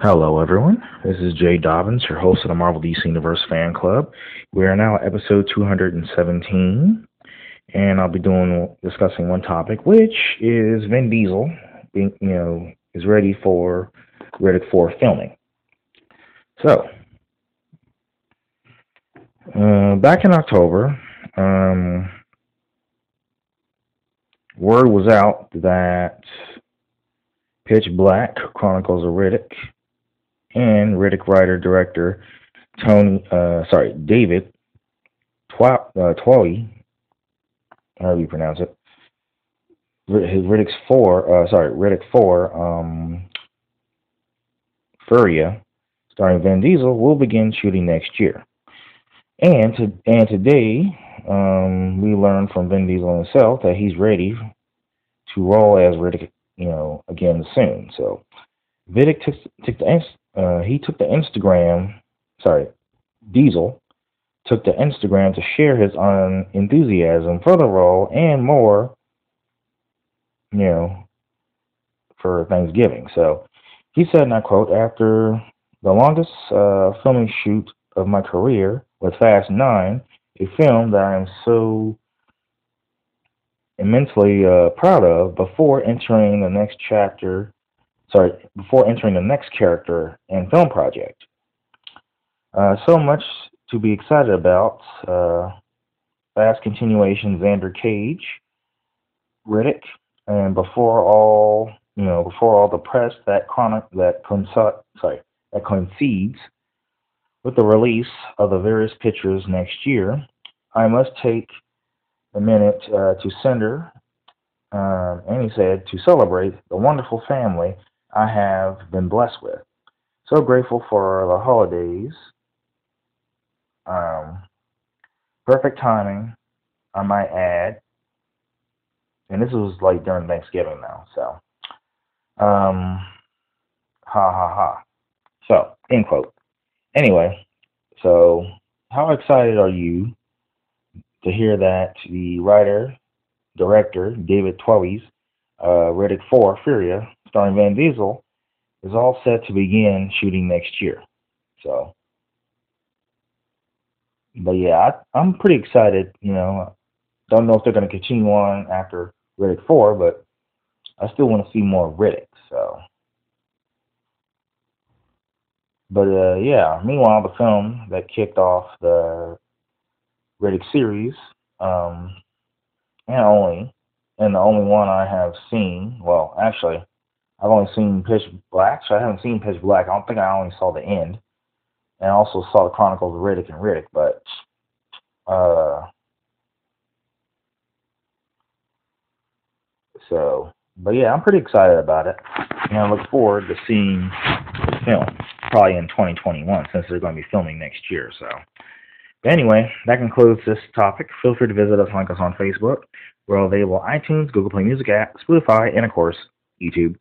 Hello, everyone. This is Jay Dobbins, your host of the Marvel DC Universe Fan Club. We are now at episode 217, and I'll be doing discussing one topic, which is Vin Diesel being, you know, is ready for Riddick 4 filming. So, uh, back in October, um, word was out that Pitch Black Chronicles of Riddick and Riddick writer director Tony, uh, sorry, David Twa, uh, however you pronounce it. His Riddick's four, uh, sorry, Riddick four, um, Furya, starring Vin Diesel, will begin shooting next year. And to, and today, um, we learned from Vin Diesel himself that he's ready to roll as Riddick, you know, again soon. So, Vidic took, took the uh, he took the Instagram, sorry, Diesel took the Instagram to share his enthusiasm for the role and more, you know, for Thanksgiving. So he said, and I quote, after the longest uh, filming shoot of my career with Fast 9, a film that I am so immensely uh, proud of, before entering the next chapter sorry, before entering the next character and film project. Uh, so much to be excited about. Uh, fast continuation, Xander Cage, Riddick, and before all, you know, before all the press that chronic that conso- sorry that coincides with the release of the various pictures next year, I must take a minute uh, to send her, um, and he said, to celebrate the wonderful family I have been blessed with. So grateful for the holidays. Um, perfect timing, I might add. And this was like during Thanksgiving now, so. Um, ha ha ha. So, end quote. Anyway, so how excited are you to hear that the writer, director, David Twohy's uh, Riddick 4, Furya, starring Vin Diesel, is all set to begin shooting next year. So, but yeah, I, I'm pretty excited. You know, don't know if they're going to continue on after Riddick 4, but I still want to see more Riddick. So, but uh, yeah. Meanwhile, the film that kicked off the Riddick series, um, and only, and the only one I have seen. Well, actually, I've only seen Pitch Black, so I haven't seen Pitch Black. I don't think I only saw the end, and I also saw the Chronicles of Riddick and Riddick. But uh, so, but yeah, I'm pretty excited about it, and I look forward to seeing the film probably in 2021 since they're going to be filming next year. So. But anyway, that concludes this topic. Feel free to visit us, like us on Facebook. We're available on iTunes, Google Play Music app, Spotify, and of course, YouTube.